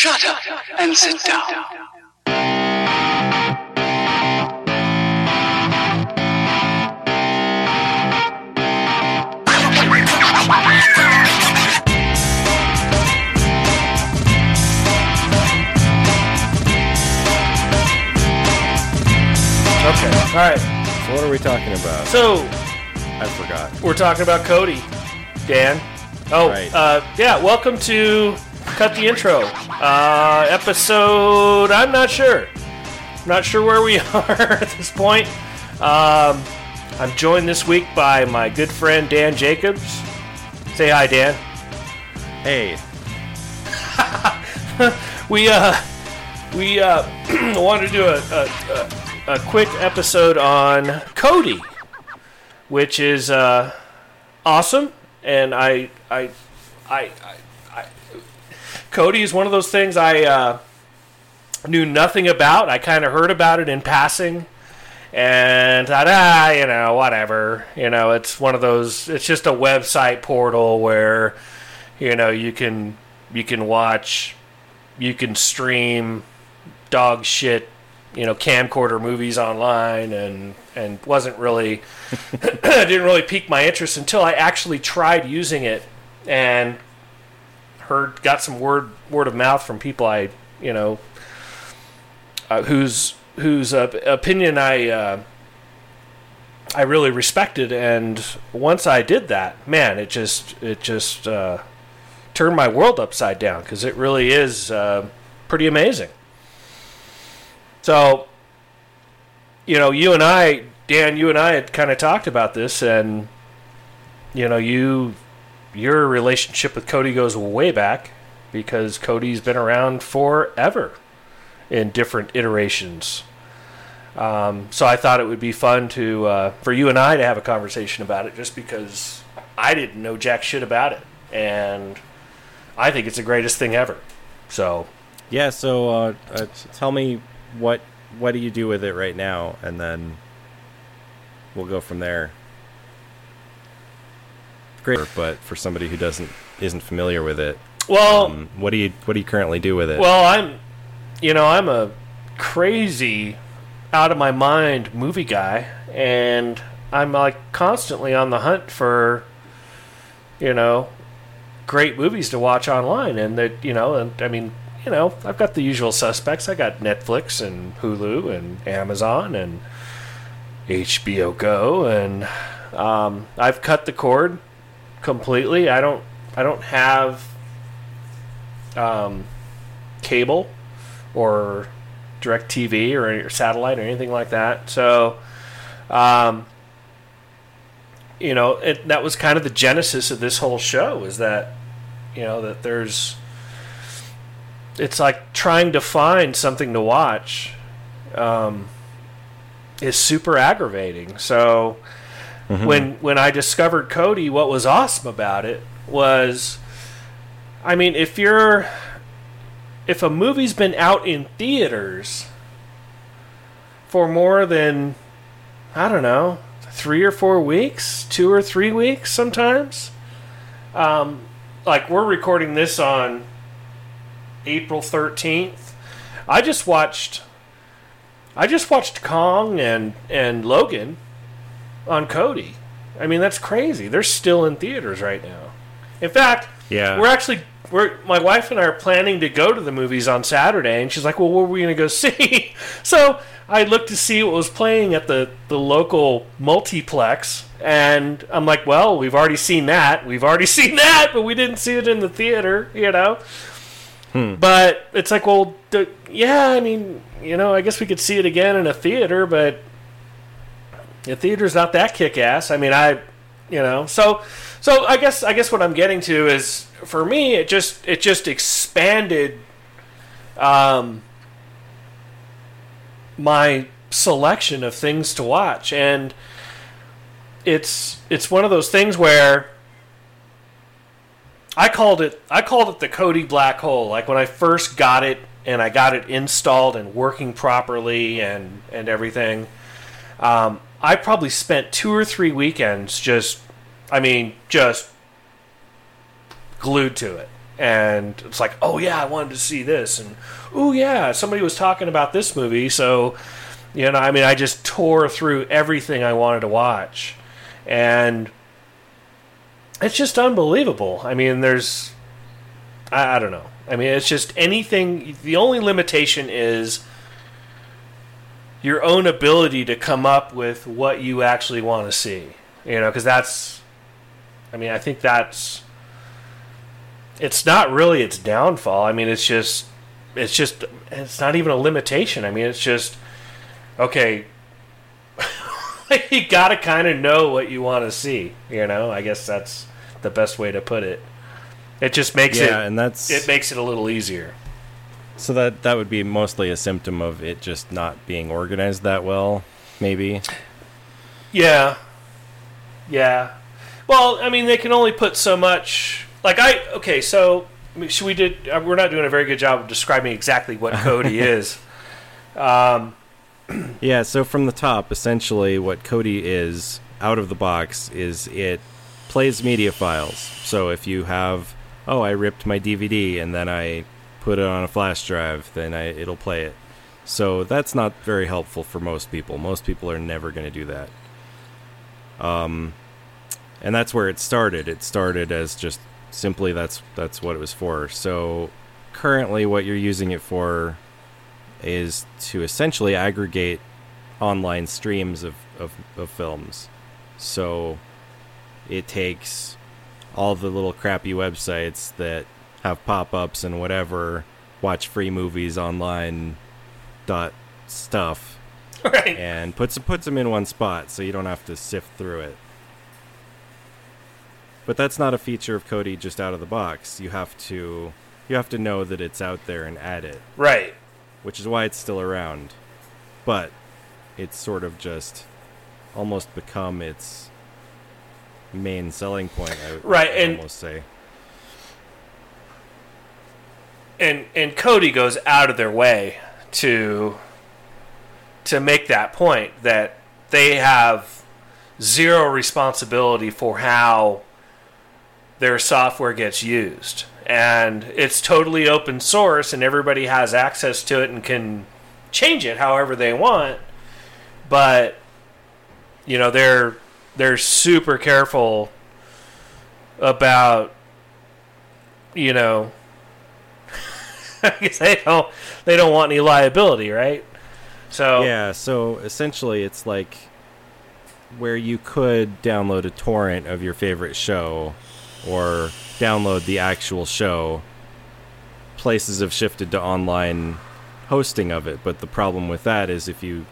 Shut up and sit down. Okay. All right. So what are we talking about? So I forgot. we're talking about Kodi, Dan. Oh, Right. uh, yeah. Welcome to cut the intro. Uh, episode. I'm not sure. Not sure where we are at this point. Um, I'm joined this week by my good friend Dan Jacobs. Say hi, Dan. Hey, We uh, we uh, wanted to do a, a, a, quick episode on Kodi, which is uh, awesome, and I, I, I Kodi is one of those things I uh, knew nothing about. I kind of heard about it in passing. And thought, ah, you know, whatever. You know, it's one of those. It's just a website portal where, you know, you can you can watch you can stream dog shit, you know, camcorder movies online, and and wasn't really didn't really pique my interest until I actually tried using it and heard got some word word of mouth from people I you know uh, whose whose uh, opinion I uh, I really respected, and once I did that, man, it just it just uh, turned my world upside down because it really is uh, pretty amazing. So, you know, you and I, Dan, you and I had kind of talked about this, and you know, you your relationship with Kodi goes way back because Kodi's been around forever in different iterations. Um, so I thought it would be fun to uh, for you and I to have a conversation about it, just because I didn't know jack shit about it, and I think it's the greatest thing ever. So yeah. So uh, uh, tell me what what do you do with it right now, and then we'll go from there. Great, but for somebody who doesn't isn't familiar with it, well, um, what do you what do you currently do with it? well, I'm, you know, I'm a crazy, out of my mind movie guy, and I'm like constantly on the hunt for, you know, great movies to watch online, and that you know, and I mean, you know, I've got the usual suspects. I got Netflix and Hulu and Amazon and HBO Go, and um, I've cut the cord completely. I don't, I don't have um, cable or direct TV or, or satellite or anything like that. So, um, you know, it, that was kind of the genesis of this whole show is that, you know, that there's, it's like trying to find something to watch um, is super aggravating. So, when when I discovered Kodi, what was awesome about it was, I mean, if you're if a movie's been out in theaters for more than I don't know three or four weeks, two or three weeks sometimes, um, like we're recording this on April thirteenth. I just watched. I just watched Kong and and Logan on Kodi. I mean, that's crazy. They're still in theaters right now. In fact, Yeah. we're actually we're my wife and I are planning to go to the movies on Saturday, and she's like, "Well, what are we going to go see?" so I looked to see what was playing at the the local multiplex, and I'm like, "Well, we've already seen that. We've already seen that, but we didn't see it in the theater, you know." Hmm. But it's like, well, d- yeah, I mean, you know, I guess we could see it again in a theater, but the theater's not that kick-ass. I mean, I, you know, so, so I guess, I guess what I'm getting to is, for me, it just, it just expanded, um, my selection of things to watch, and it's, it's one of those things where I called it I called it the Kodi black hole. Like when I first got it and I got it installed and working properly and and everything. Um, I probably spent two or three weekends just, I mean, just glued to it. and it's like, oh yeah, I wanted to see this, and oh yeah, somebody was talking about this movie, so you know, I mean, I just tore through everything I wanted to watch, and it's just unbelievable. I mean, there's, I, I don't know. I mean, it's just anything. The only limitation is your own ability to come up with what you actually want to see. You know, because that's, I mean, I think that's, it's not really its downfall. I mean, it's just, it's just, it's not even a limitation. I mean, it's just, okay, you got to kind of know what you want to see. You know, I guess that's the best way to put it. It just makes yeah, it, and that's it makes it a little easier. So that that would be mostly a symptom of it just not being organized that well, maybe. Yeah. Yeah. Well, I mean, they can only put so much. Like I okay, so should we did uh, we're not doing a very good job of describing exactly what Kodi is. Um, Yeah, so from the top, essentially what Kodi is out of the box is it plays media files. So if you have oh, I ripped my DVD and then I put it on a flash drive, then I, it'll play it. So that's not very helpful for most people. Most people are never going to do that. Um and that's where it started. It started as just simply that's that's what it was for. So currently what you're using it for is to essentially aggregate online streams of, of, of films. So it takes all the little crappy websites that have pop ups and whatever, watch free movies online dot stuff, right. and puts puts them in one spot so you don't have to sift through it. But that's not a feature of Kodi just out of the box. You have to you have to know that it's out there and add it Right. which is why it's still around. But it's sort of just almost become its main selling point. I would Right, I'd and- almost say. And and Kodi goes out of their way to to make that point that they have zero responsibility for how their software gets used. And it's totally open source and everybody has access to it and can change it however they want but you know they're they're super careful about you know Guess they don't they don't want any liability, right? So Yeah, so essentially it's like where you could download a torrent of your favorite show or download the actual show. Places have shifted to online hosting of it, but the problem with that is if you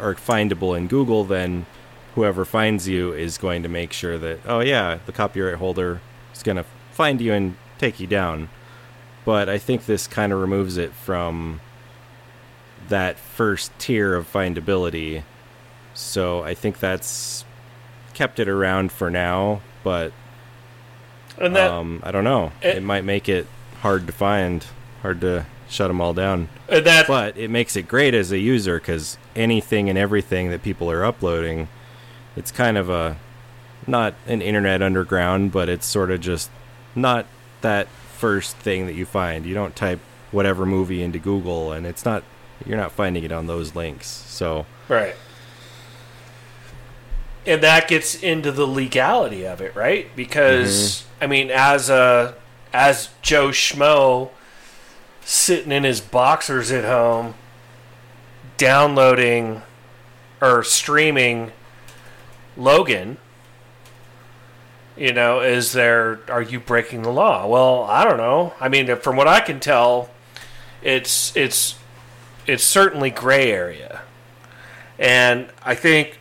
are findable in Google, then whoever finds you is going to make sure that, oh, yeah, the copyright holder is going to find you and take you down. But I think this kind of removes it from that first tier of findability. So I think that's kept it around for now, but and that um, I don't know. It- It, might make it hard to find, hard to shut them all down. that But it makes it great as a user because anything and everything that people are uploading, it's kind of a not an internet underground, but it's sort of just not that first thing that you find. You don't type whatever movie into Google, and it's not you're not finding it on those links. So right. And that gets into the legality of it, right? Because mm-hmm. I mean, as a as Joe Schmo sitting in his boxers at home, downloading or streaming Logan, you know, is there are you breaking the law? Well, I don't know. I mean, from what I can tell, it's it's it's certainly gray area. And I think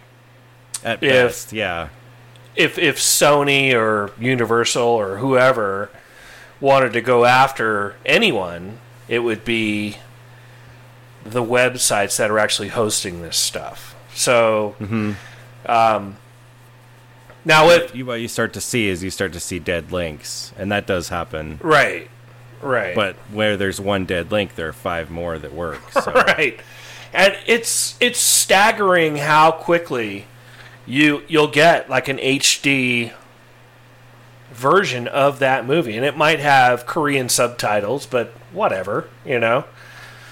at If- best, yeah, if if Sony or Universal or whoever wanted to go after anyone, it would be the websites that are actually hosting this stuff. So, um, now it you, what you start to see is you start to see dead links, and that does happen. right, right, But where there's one dead link, there are five more that work. So. right, and it's it's staggering how quickly you you'll get like an HD version of that movie, and it might have Korean subtitles, but whatever, you know.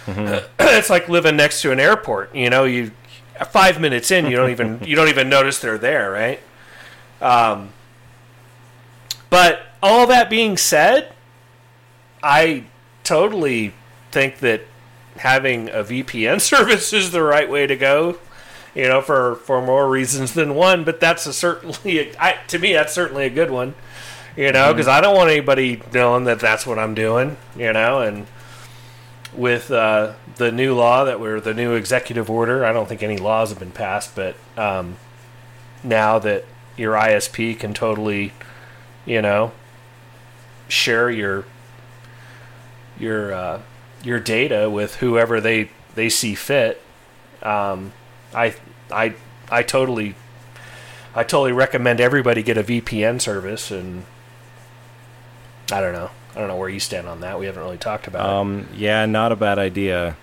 Mm-hmm. it's like living next to an airport. You know, you five minutes in, you don't even you don't even notice they're there, right? Um, but all that being said, I totally think that having a VPN service is the right way to go. You know, for for more reasons than one, but that's a certainly I, to me that's certainly a good one. You know, because I don't want anybody knowing that that's what I'm doing. You know, and with uh, the new law that we're the new executive order, I don't think any laws have been passed, but um, now that your ISP can totally, you know, share your your uh, your data with whoever they they see fit. Um, I I I totally I totally recommend everybody get a VPN service, and I don't know I don't know where you stand on that. We haven't really talked about it. Um, yeah, not a bad idea.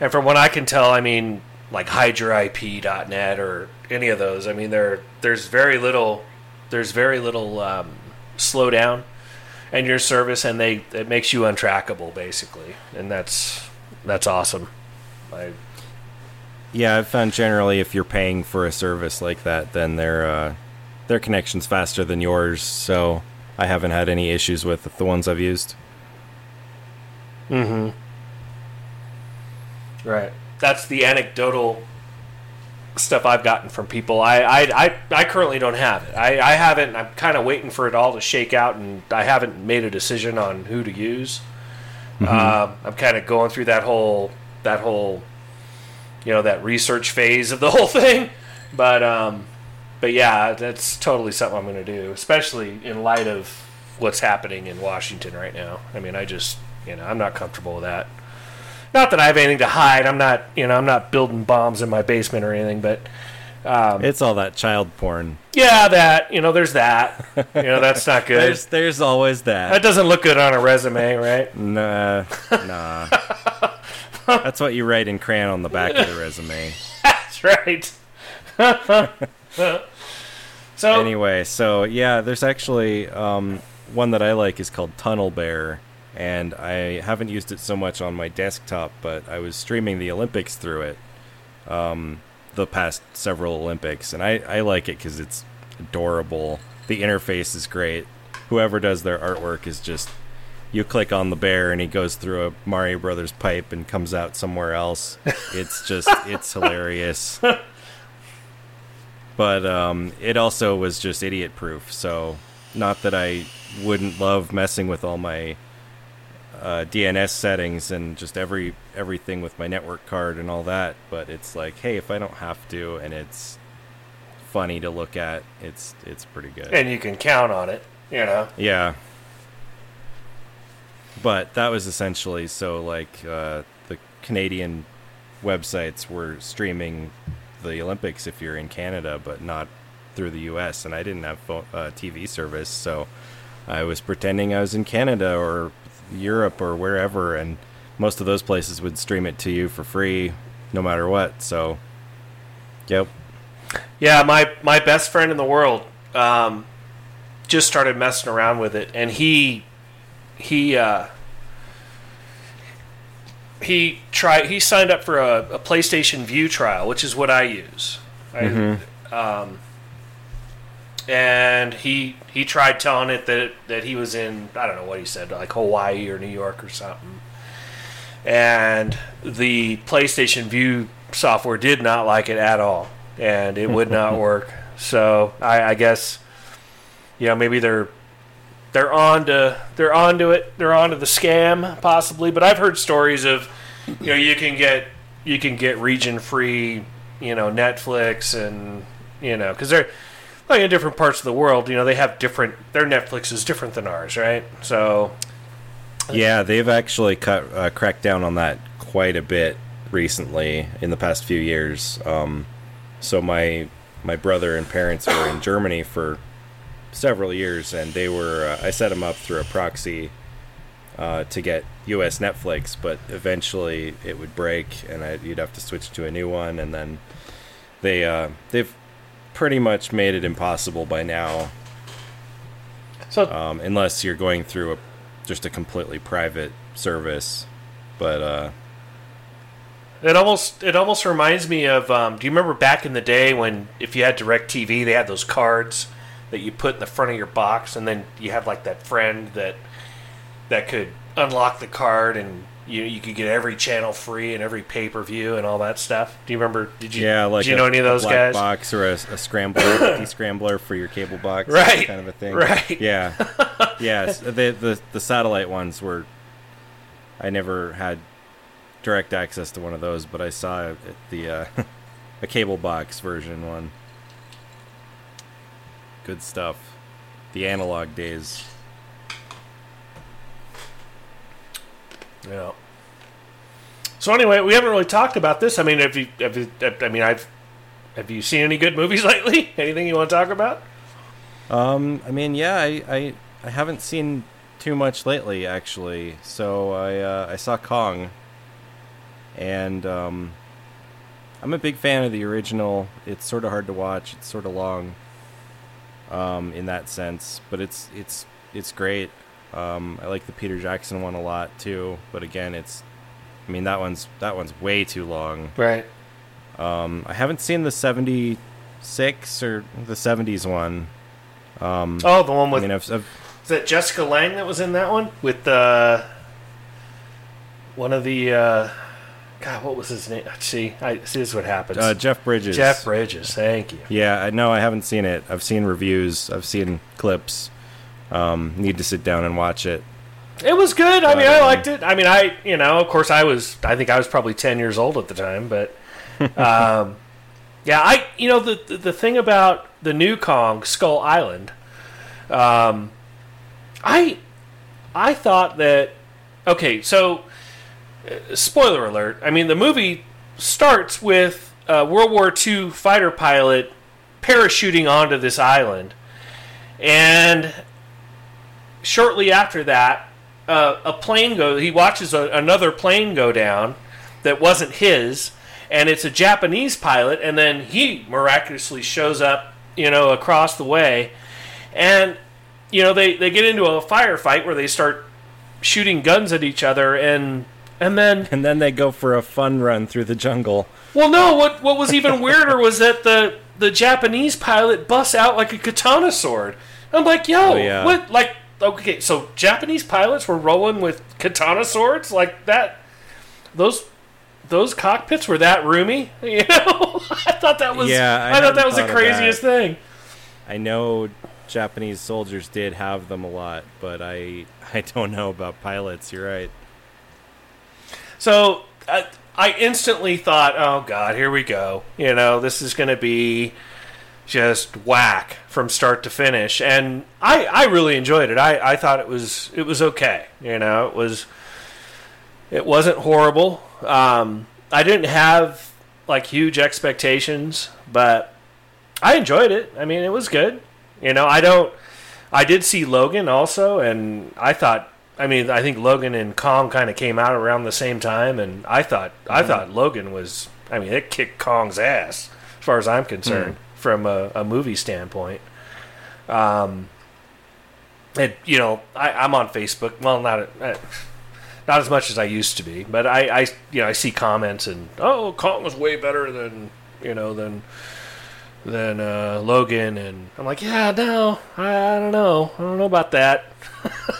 And from what I can tell, I mean, like HydraIP.net or any of those, I mean, there there's very little there's very little um, slowdown in your service, and they it makes you untrackable basically, and that's that's awesome. I, Yeah, I've found generally if you're paying for a service like that, then their uh, their connection's faster than yours. So I haven't had any issues with the ones I've used. mm-hmm. Right. That's the anecdotal stuff I've gotten from people. I I, I, I currently don't have it. I, I haven't. I'm kind of waiting for it all to shake out, and I haven't made a decision on who to use. Um, I'm kind of going through that whole that whole you know that research phase of the whole thing, but um, but yeah, that's totally something I'm going to do, especially in light of what's happening in Washington right now. I mean, I just you know I'm not comfortable with that. Not that I have anything to hide. I'm not you know I'm not building bombs in my basement or anything, but um, It's all that child porn. yeah, that you know there's that. You know that's not good. There's there's always that that. doesn't look good on a resume, right? Nah, nah. That's what you write in crayon on the back of the resume. That's right. so Anyway, so yeah, there's actually um, one that I like is called Tunnel Bear, and I haven't used it so much on my desktop, but I was streaming the Olympics through it, um, the past several Olympics, and I, I like it because it's adorable. The interface is great. Whoever does their artwork is just you click on the bear and he goes through a Mario Brothers pipe and comes out somewhere else. It's just it's hilarious. But um, it also was just idiot proof. So not that I wouldn't love messing with all my uh, DNS settings and just every everything with my network card and all that, but it's like, hey, if I don't have to and it's funny to look at, it's it's pretty good. and you can count on it. You know. Yeah. But that was essentially so like uh, the Canadian websites were streaming the Olympics if you're in Canada, but not through the U.S. And I didn't have phone, uh, TV service, so I was pretending I was in Canada or Europe or wherever, and most of those places would stream it to you for free, no matter what. So, yep. Yeah, my my best friend in the world um, just started messing around with it, and he he uh, he tried he signed up for a, a PlayStation Vue trial, which is what I use. I, um, and he he tried telling it that that he was in I don't know what he said like Hawaii or New York or something, and the PlayStation Vue software did not like it at all, and it would not work. So I, I guess you know maybe they're they're on to they're on to it they're on to the scam possibly but i've heard stories of you know you can get you can get region free you know netflix and you know because they're like in different parts of the world you know they have different their netflix is different than ours right so Yeah, they've actually cut uh, cracked down on that quite a bit recently in the past few years. Um, so my my brother and parents were in Germany for several years, and they were uh, I set them up through a proxy uh, to get U.S. Netflix, but eventually it would break, and I, you'd have to switch to a new one, and then they uh, they've pretty much made it impossible by now So um, unless you're going through a just a completely private service. But uh, It almost it almost reminds me of. Um, do you remember back in the day when if you had DirecTV, they had those cards that you put in the front of your box, and then you had like that friend that that could unlock the card, and you you could get every channel free and every pay per view and all that stuff. Do you remember? Did you? yeah, like did you a, know any of a those guys? box or a, a scrambler, scrambler for your cable box, Right, Kind of a thing, right. Yeah, yes. The, the the satellite ones were. I never had direct access to one of those, but I saw the uh, a cable box version one. Good stuff. The analog days. Yeah. So anyway, we haven't really talked about this. I mean, have you? Have you I mean, I've. Have you seen any good movies lately? Anything you want to talk about? Um, I mean, yeah, I, I, I haven't seen too much lately, actually. So I, uh, I saw Kong, and um, I'm a big fan of the original. It's sort of hard to watch. It's sort of long, um, in that sense, but it's it's it's great. Um, I like the Peter Jackson one a lot too, but again, it's, I mean, that one's that one's way too long. Right. Um, I haven't seen the '76 or the '70s one. Um, Oh, the one I with mean, I've, I've is that Jessica Lange that was in that one with uh, one of the uh, God, what was his name? See, I see this is what happens. uh, Jeff Bridges. Jeff Bridges. Thank you. Yeah, I know. I haven't seen it. I've seen reviews. I've seen clips. Um, need to sit down and watch it. It was good. I mean, I Um, liked it. I mean, I you know, of course, I was. I think I was probably ten years old at the time, but um, yeah, I you know the, the the thing about the new Kong Skull Island, um, I I thought that okay, so uh, spoiler alert. I mean, the movie starts with a World War II fighter pilot parachuting onto this island, and shortly after that, uh, a plane go. He watches a, another plane go down that wasn't his, and it's a Japanese pilot. And then he miraculously shows up, you know, across the way, and you know they they get into a firefight where they start shooting guns at each other, and and then And then they go for a fun run through the jungle. well, no. What what was even weirder was that the the Japanese pilot busts out like a katana sword. I'm like, yo, Oh, yeah. what? Like, okay, so Japanese pilots were rolling with katana swords like that. Those those cockpits were that roomy. You know, I thought that was. Yeah, I I, thought that was the thought craziest thing. I know Japanese soldiers did have them a lot, but I I don't know about pilots. You're right. So I, I instantly thought, oh god, here we go. You know, this is going to be just whack from start to finish, and I, I really enjoyed it. I, I thought it was it was okay. You know, it was it wasn't horrible. Um, I didn't have like huge expectations, but I enjoyed it. I mean, it was good. You know, I don't. I did see Logan also, and I thought. I mean, I think Logan and Kong kind of came out around the same time, and I thought I thought Logan was. I mean, it kicked Kong's ass as far as I'm concerned from a, a movie standpoint. Um, and you know, I, I'm on Facebook. Well, not uh, not as much as I used to be, but I, I you know I see comments and oh, Kong was way better than you know than than uh, Logan, and I'm like, yeah, no, I, I don't know, I don't know about that.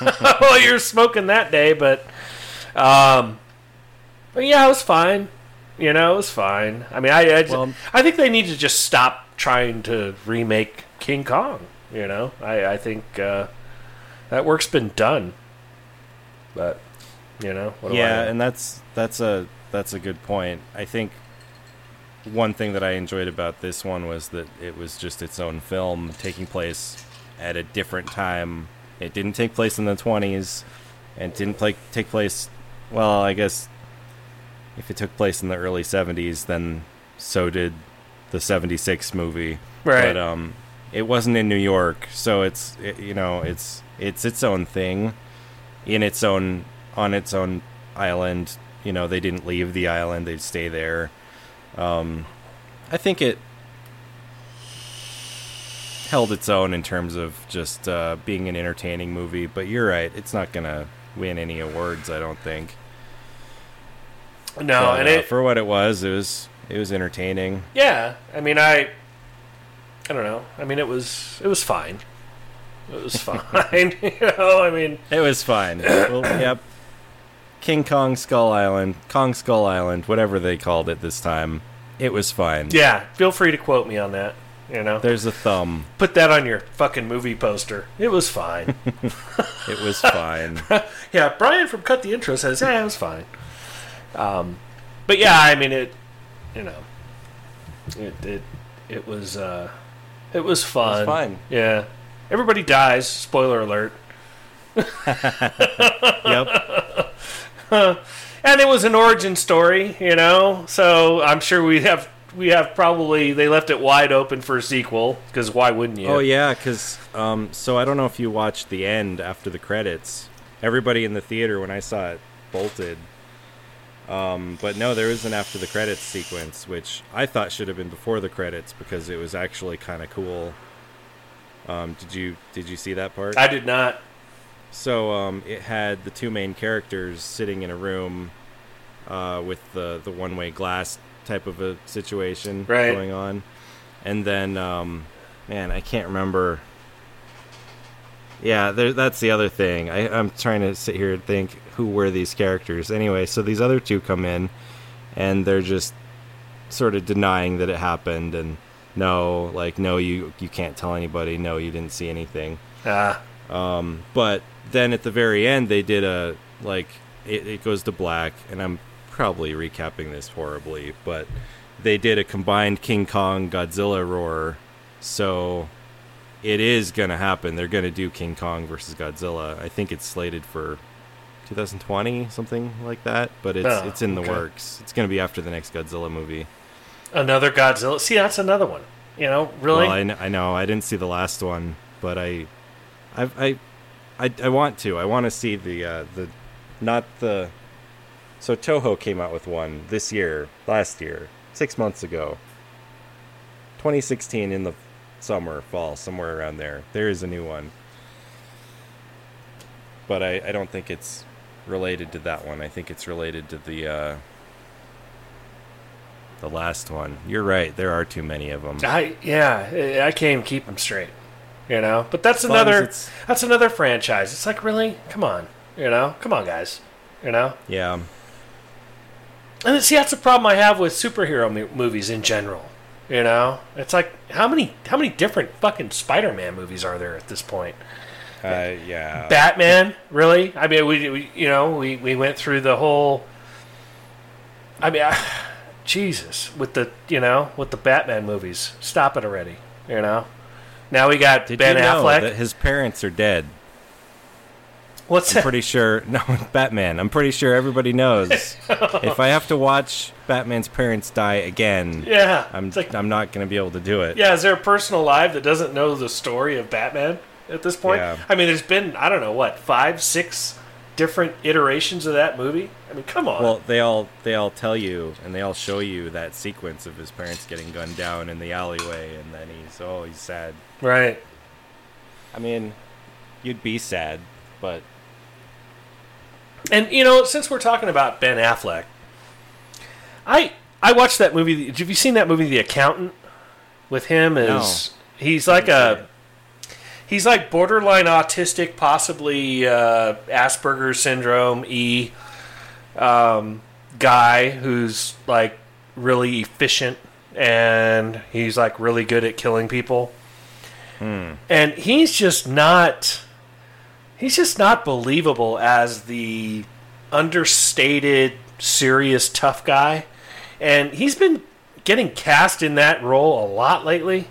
well, you're smoking that day, but um, but yeah, it was fine. You know, it was fine. I mean, I I, Well- I think they need to just stop trying to remake King Kong. You know, I I think uh, that work's been done. But you know, what do I yeah, and that's that's a that's a good point. I think one thing that I enjoyed about this one was that it was just its own film taking place at a different time. It didn't take place in the 20s and didn't play, take place well, I guess if it took place in the early 70s then so did the 76 movie. Right. But um it wasn't in New York, so it's it, you know, it's it's its own thing in its own on its own island. You know, they didn't leave the island; they'd stay there. Um, I think it held its own in terms of just uh, being an entertaining movie. But you're right; it's not gonna win any awards. I don't think. No, But, and uh, it for what it was, it was it was entertaining. Yeah, I mean, I, I don't know. I mean, it was it was fine. It was fine. you know, I mean, It was fine. well, yep. King Kong Skull Island, Kong Skull Island, whatever they called it this time, it was fine. yeah. Feel free to quote me on that. You know, There's a thumb. put that on your fucking movie poster. It was fine. It was fine. yeah, Brian from Cut the Intro says, "Yeah, it was fine." Um, but yeah, I mean, it. You know, it it it was uh, it was fun. fine. Yeah, everybody dies. Spoiler alert. yep. and it was an origin story, you know. So I'm sure we have we have probably they left it wide open for a sequel because why wouldn't you? Oh yeah, because um, so I don't know if you watched the end after the credits. Everybody in the theater when I saw it bolted. Um, but no, there is an after the credits sequence, which I thought should have been before the credits because it was actually kind of cool. Um, did you did you see that part? I did not. So um, it had the two main characters sitting in a room uh, with the the one way glass type of a situation Right. going on, and then um, man, I can't remember. Yeah, there, that's the other thing. I, I'm trying to sit here and think who were these characters. Anyway, so these other two come in, and they're just sort of denying that it happened, and no, like no, you you can't tell anybody. No, you didn't see anything. Ah, Um, but then at the very end, they did a like it, it goes to black, and I'm probably recapping this horribly, but they did a combined King Kong Godzilla roar, so it is gonna happen. They're gonna do King Kong versus Godzilla. I think it's slated for 2020, something like that. But it's Oh, it's in the okay. works. It's gonna be after the next Godzilla movie. another Godzilla. See, that's another one. You know, really. Well, I, kn- I know I didn't see the last one, but I, I, I, I, I want to. I want to see the uh, the, not the. So Toho came out with one this year, last year, six months ago. 2016 in the summer, fall, somewhere around there. There is a new one, but I, I don't think it's related to that one. I think it's related to the. Uh, the last one. You're right. There are too many of them. I yeah, I can't even keep them straight. You know, but that's As another that's another franchise. It's like really, come on, you know, come on, guys, you know. Yeah. And see, that's the problem I have with superhero movies in general. You know, it's like how many how many different fucking Spider-Man movies are there at this point? Uh, yeah. Batman, really? I mean, we, we you know we, we went through the whole. I mean, I, Jesus, with the you know with the Batman movies, stop it already. You know, now we got Did Ben you know Affleck. that his parents are dead? What's I'm that? pretty sure. No, Batman. I'm pretty sure everybody knows. if I have to watch Batman's parents die again, yeah, I'm like I'm not going to be able to do it. yeah. Is there a person alive that doesn't know the story of Batman at this point? Yeah. I mean, there's been I don't know what five, six different iterations of that movie. I mean, come on. Well, they all they all tell you and they all show you that sequence of his parents getting gunned down in the alleyway, and then he's oh he's sad. right. I mean, you'd be sad, but And you know, since we're talking about Ben Affleck, I I watched that movie. Have you seen that movie, The Accountant? With him as he's like a he's like borderline autistic, possibly uh, Asperger's syndrome e um, guy who's like really efficient and he's like really good at killing people. And he's just not he's just not believable as the understated, serious, tough guy. And he's been getting cast in that role a lot lately.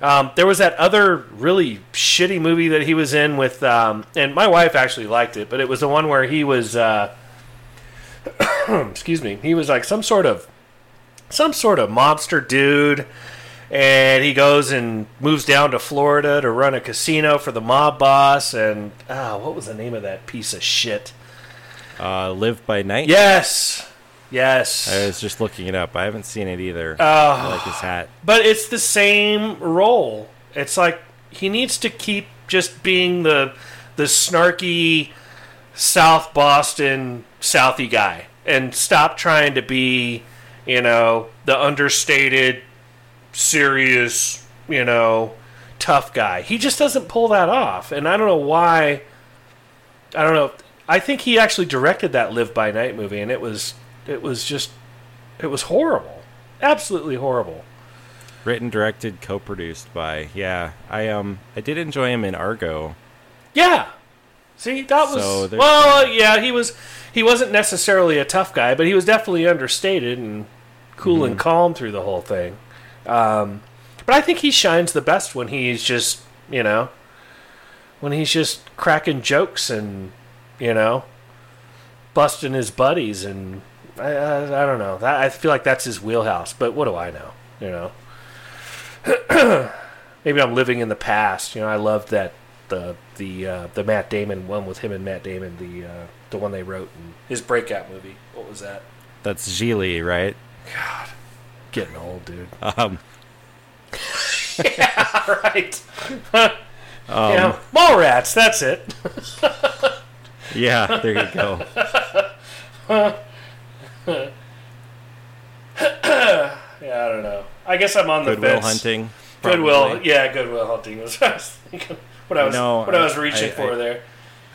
Um, there was that other really shitty movie that he was in with, um, and my wife actually liked it, but it was the one where he was, uh, excuse me, he was like some sort of, some sort of mobster dude, and he goes and moves down to Florida to run a casino for the mob boss. And ah, what was the name of that piece of shit? uh, Live by Night. Yes, yes. I was just looking it up. I haven't seen it either. Oh. I like his hat. but it's the same role. It's like he needs to keep just being the the snarky South Boston Southie guy and stop trying to be, you know, the understated, serious, you know, tough guy. He just doesn't pull that off, and I don't know why. I don't know. I think he actually directed that Live by Night movie, and it was it was just it was horrible, absolutely horrible. Written, directed, co-produced by. Yeah, I um I did enjoy him in Argo. Yeah. See, that was So well, yeah, he was he wasn't necessarily a tough guy, but he was definitely understated and cool and calm through the whole thing. Um, but I think he shines the best when he's just, you know, when he's just cracking jokes and, you know, busting his buddies and I, I, I don't know. That, I feel like that's his wheelhouse, but what do I know, you know? maybe I'm living in the past. You know, I loved that the the uh, the Matt Damon one with him and Matt Damon, the uh, the one they wrote in his breakout movie. What was that? That's Gigli, right? God, getting old, dude. Um, yeah, right. um, yeah, Mallrats. That's it. yeah, there you go. Yeah, I don't know. I guess I'm on the Goodwill fence. Hunting. Goodwill, yeah, Good Will Hunting was what I was thinking. What I was, know, what I was reaching I- for I- there.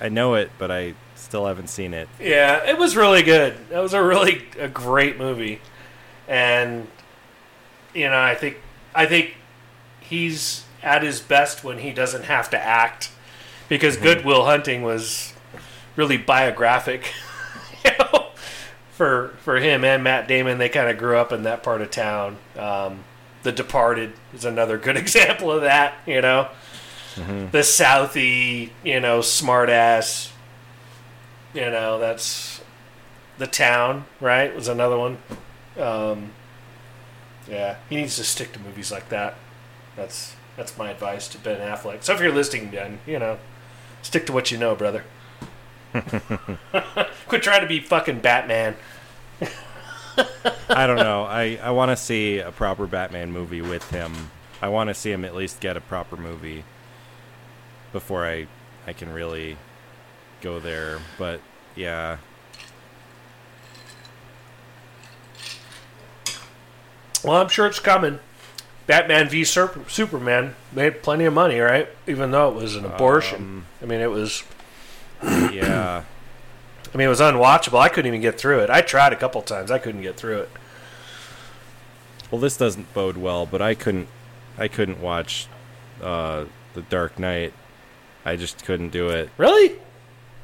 I know it, but I still haven't seen it. Yeah, it was really good. That was a really a great movie, and you know, I think I think he's at his best when he doesn't have to act, because Good Will Hunting was really biographic, you know, for for him and Matt Damon. They kind of grew up in that part of town. Um, the Departed is another good example of that. You know, the Southie, you know, smart ass you know that's the town right was another one um, yeah he needs to stick to movies like that that's that's my advice to ben affleck so if you're listening ben you know stick to what you know brother quit trying to be fucking batman I don't know. I, I want to see a proper Batman movie with him. I want to see him at least get a proper movie before I I can really go there. But yeah, well i'm sure it's coming batman v Sur- superman made plenty of money right even though it was an abortion Um, i mean it was yeah. I mean, it was unwatchable. I couldn't even get through it. I tried a couple times. I couldn't get through it. Well, this doesn't bode well. But I couldn't I couldn't watch uh, the Dark Knight. I just couldn't do it. Really?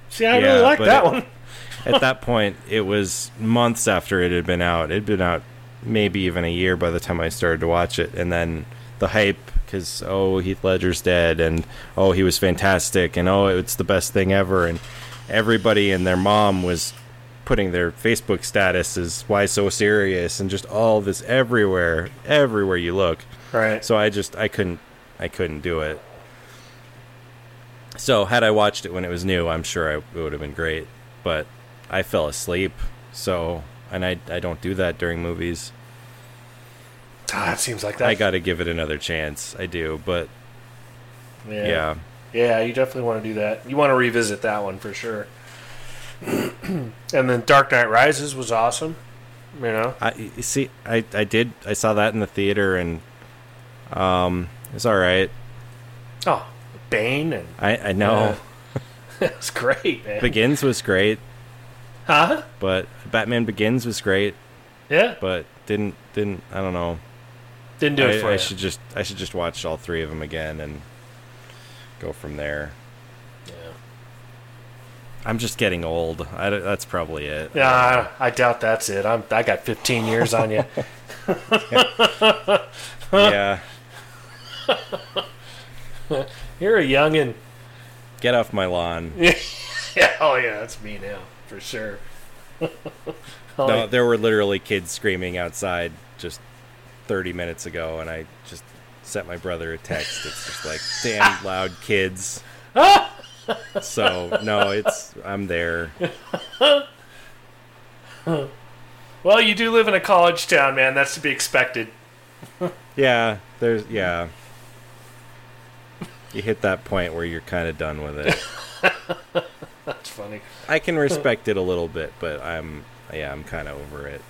See, I Yeah, really like that it- one. At that point, it was months after it had been out. It had been out maybe even a year by the time I started to watch it, and then the hype because oh Heath Ledger's dead, and oh he was fantastic, and oh it's the best thing ever, and everybody and their mom was putting their Facebook status as why so serious, and just all this everywhere, everywhere you look. Right. So I just I couldn't I couldn't do it. So had I watched it when it was new, I'm sure I, it would have been great. But I fell asleep. So and I I don't do that during movies. Ah, it seems like that. I got to give it another chance. I do, but yeah. yeah. Yeah, you definitely want to do that. You want to revisit that one for sure. and then Dark Knight Rises was awesome. You know? I you see I I did I saw that in the theater and um it's all right. Oh, Bane and I I know it was great, man. Begins was great, huh? but Batman Begins was great, Yeah, but didn't didn't I don't know. didn't do it I, for I you. should just I should just watch all three of them again and go from there. Yeah. I'm just getting old. I, that's probably it. Yeah, I, I doubt that's it. I'm I got 15 years on you. yeah. You're a youngin. Get off my lawn. Yeah, oh yeah, that's me now for sure. No, there were literally kids screaming outside just 30 minutes ago, and I just sent my brother a text. It's just like, damn loud kids. so no, it's I'm there. Well, you do live in a college town, man. That's to be expected. Yeah, there's yeah. you hit that point where you're kind of done with it. That's funny. I can respect it a little bit, but I'm yeah, I'm kind of over it.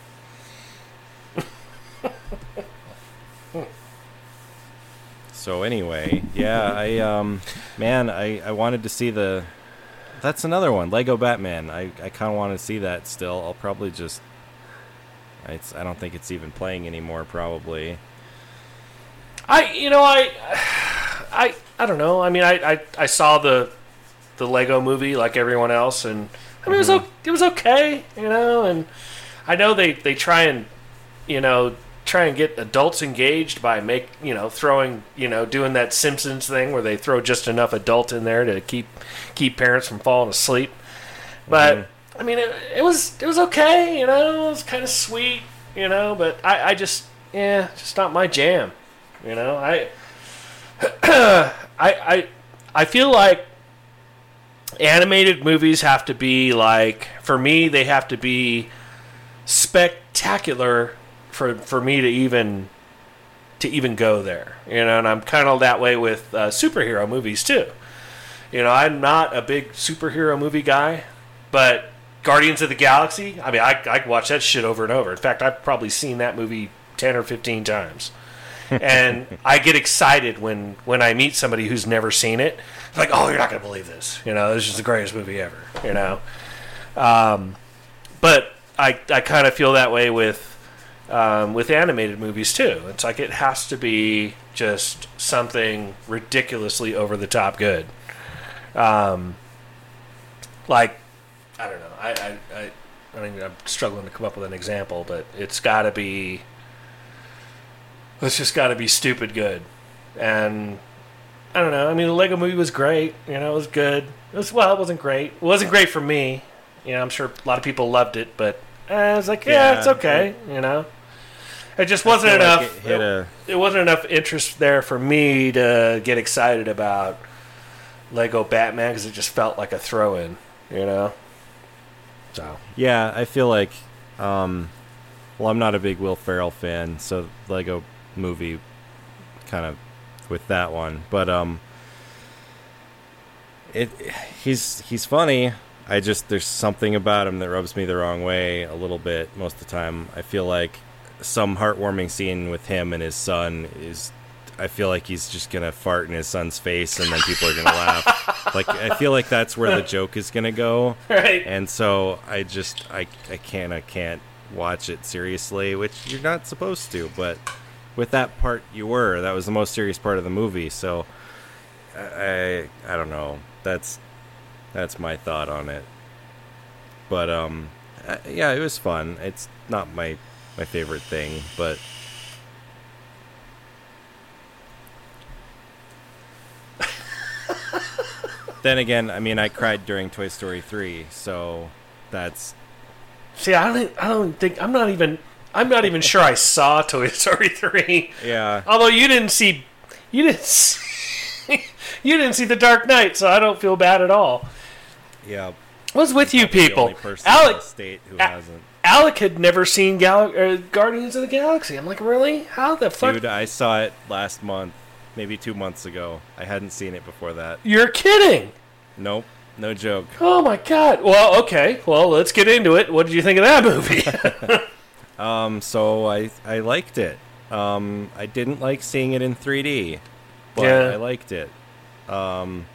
so anyway, yeah, I um man, I I wanted to see the that's another one, Lego Batman. I I kind of want to see that still. I'll probably just it's I don't think it's even playing anymore probably. I you know I I I don't know. I mean I I, I saw the the Lego movie like everyone else and I mean it was mm-hmm. it was okay, you know, and I know they they try and you know try and get adults engaged by make you know throwing you know doing that Simpsons thing where they throw just enough adult in there to keep keep parents from falling asleep. But mm-hmm. I mean it, it was it was okay, you know, it was kind of sweet, you know, but I I just yeah, just not my jam. You know, I, I, I, I feel like animated movies have to be like for me they have to be spectacular for for me to even to even go there. You know, and I'm kind of that way with uh, superhero movies too. You know, I'm not a big superhero movie guy, but Guardians of the Galaxy. I mean, I I watch that shit over and over. In fact, I've probably seen that movie ten or fifteen times and I get excited when when I meet somebody who's never seen it. Like, oh, you're not gonna believe this. You know, this is the greatest movie ever. You know, um, but I I kind of feel that way with um, with animated movies too. It's like it has to be just something ridiculously over the top good. Um, like I don't know. I I, I I mean, I'm struggling to come up with an example, but it's got to be it's just got to be stupid good. And I don't know. I mean, the Lego Movie was great. You know, it was good. It was well, it wasn't great. It wasn't great for me. You know, I'm sure a lot of people loved it, but uh, I was like, yeah, Yeah, it's okay. You know, it just wasn't feel like enough. it a- it wasn't enough interest there for me to get excited about Lego Batman because it just felt like a throw-in. You know. So Yeah, I feel like, um, well, I'm not a big Will Ferrell fan, so Lego movie kind of with that one, but um, it he's he's funny. I just there's something about him that rubs me the wrong way a little bit most of the time. I feel like some heartwarming scene with him and his son is. I feel like he's just gonna fart in his son's face, and then people are gonna laugh. Like I feel like that's where the joke is gonna go right. and so I just I I can't I can't watch it seriously, which you're not supposed to, but with that part you were. That was the most serious part of the movie, so I I, don't know. That's that's my thought on it. But um yeah, it was fun. It's not my my favorite thing, but Then again, I mean, I cried during Toy Story 3, so that's See, I don't. I don't think. I'm not even. I'm not even sure I saw Toy Story three. yeah. Although you didn't see, you didn't. See, you didn't see the Dark Knight, so I don't feel bad at all. Yeah. What's with you The people? only person in the Alec, state who hasn't. Alec had never seen Gal- uh, Guardians of the Galaxy. I'm like, really? How the fuck? Dude, I saw it last month, maybe two months ago. I hadn't seen it before that. You're kidding. Nope, no joke. Oh my god. Well, okay. Well, let's get into it. What did you think of that movie? Um, so I I liked it. Um, I didn't like seeing it in 3D, but Yeah. I liked it. Um,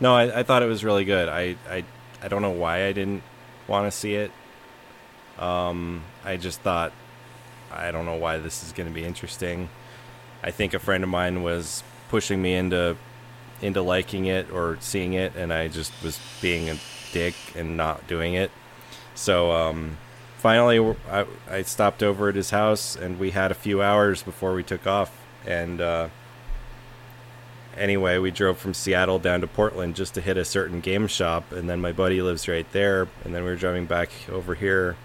no, I, I thought it was really good. I, I I don't know why I didn't want to see it. Um, I just thought I don't know why this is going to be interesting. I think a friend of mine was pushing me into into liking it or seeing it, and I just was being a dick and not doing it. So um, finally, I stopped over at his house, and we had a few hours before we took off. And uh, anyway, we drove from Seattle down to Portland just to hit a certain game shop, and then my buddy lives right there, and then we were driving back over here.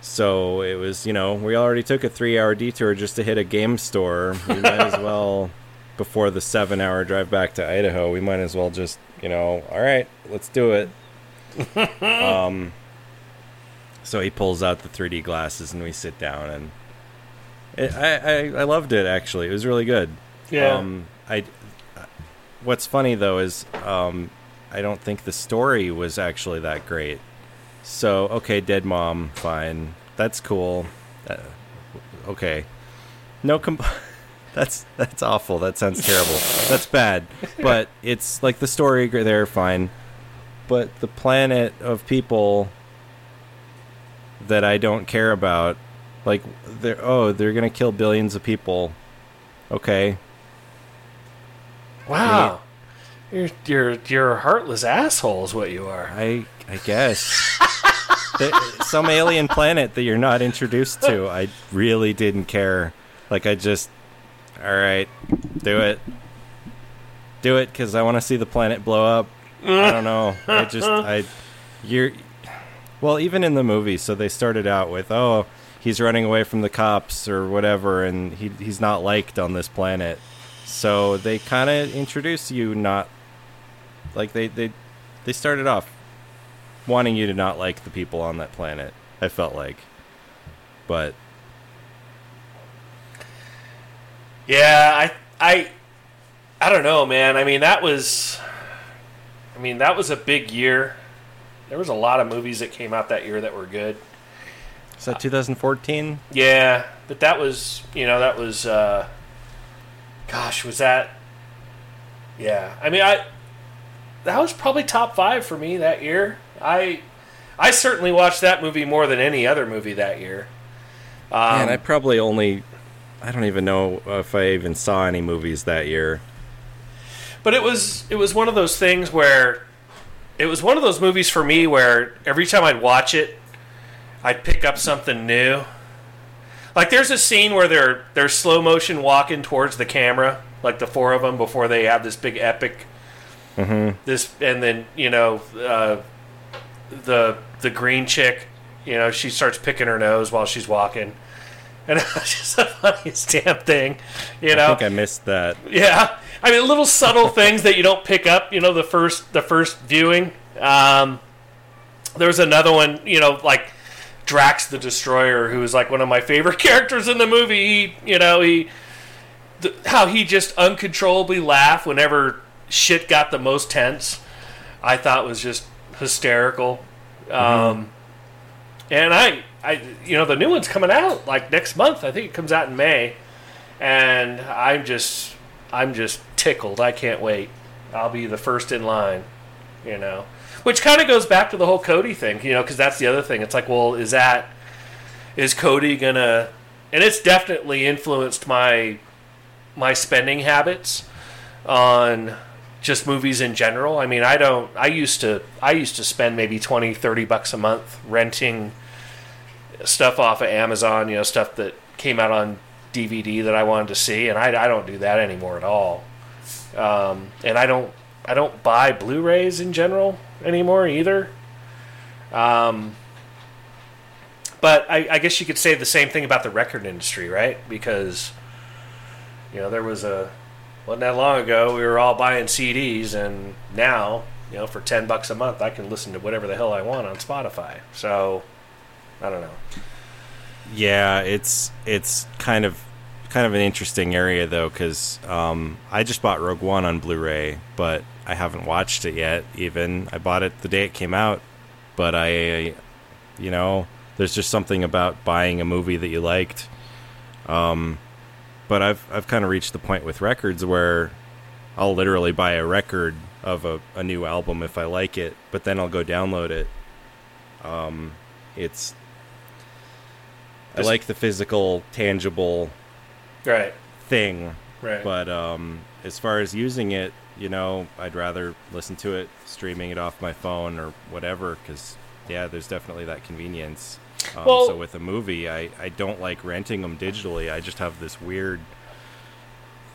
So it was, you know, we already took a three-hour detour just to hit a game store. We might as well, before the seven-hour drive back to Idaho, we might as well just, you know, all right, let's do it. um, so he pulls out the 3D glasses and we sit down and it, I, I I loved it actually. It was really good. Yeah. Um, I what's funny though is um, I don't think the story was actually that great. So okay, dead mom, fine, that's cool. Uh, okay, no comp- That's that's awful. That sounds terrible. That's bad. But it's like the story there, fine. But the planet of people that I don't care about, like they're oh they're gonna kill billions of people. Okay, Wow. You're you're you're a heartless asshole is what you are. I I guess. The- some alien planet that you're not introduced to. I really didn't care. Like I just, all right, do it, do it, because I want to see the planet blow up. I don't know. I just I, you're, well, even in the movie. So they started out with, oh, he's running away from the cops or whatever, and he he's not liked on this planet. So they kind of introduce you not, like they they they started off wanting you to not like the people on that planet. I felt like, but Yeah, I I I don't know, man. I mean, that was I mean, that was a big year. There was a lot of movies that came out that year that were good. is that 2014? Yeah, but that was, you know, that was uh gosh, was that Yeah. I mean, I that was probably top 5 for me that year. I I certainly watched that movie more than any other movie that year. Um, Man, I probably only. I don't even know if I even saw any movies that year. But it was it was one of those things where it was one of those movies for me where every time I'd watch it, I'd pick up something new. Like there's a scene where they're they're slow motion walking towards the camera, like the four of them before they have this big epic. This and then you know uh, the the green chick, you know she starts picking her nose while she's walking, and it's just the funniest damn thing, you know. I think I missed that. Yeah, I mean, little subtle things that you don't pick up. You know, the first the first viewing. Um, there was another one. You know, like Drax the Destroyer, who was like one of my favorite characters in the movie. He, you know, he the, how he just uncontrollably laughed whenever shit got the most tense. I thought was just hysterical. Um, and I, I, you know, the new one's coming out like next month. I think it comes out in May, and I'm just, I'm just tickled. I can't wait. I'll be the first in line. You know, which kind of goes back to the whole Kodi thing. You know, because that's the other thing. It's like, well, is that, is Kodi gonna? And it's definitely influenced my, my spending habits on just movies in general. I mean, I don't I used to I used to spend maybe 20 30 bucks a month renting stuff off of Amazon, you know, stuff that came out on DVD that I wanted to see and I, I don't do that anymore at all. Um, and I don't I don't buy Blu-rays in general anymore either. Um, but I, I guess you could say the same thing about the record industry, right? Because you know there was a wasn't that long ago we were all buying CDs, and now you know for ten bucks a month I can listen to whatever the hell I want on Spotify. So I don't know. Yeah, it's it's kind of kind of an interesting area though, because um, I just bought Rogue One on Blu-ray, but I haven't watched it yet. Even I bought it the day it came out, but I, you know, there's just something about buying a movie that you liked. Um, but I've I've kind of reached the point with records where I'll literally buy a record of a, a new album if I like it, but then I'll go download it. Um, it's I like the physical, tangible Right. thing, Right. but um, as far as using it, you know, I'd rather listen to it streaming it off my phone or whatever. Because yeah, there's definitely that convenience. Um, Well- so with a movie, I I don't like renting them digitally. I just have this weird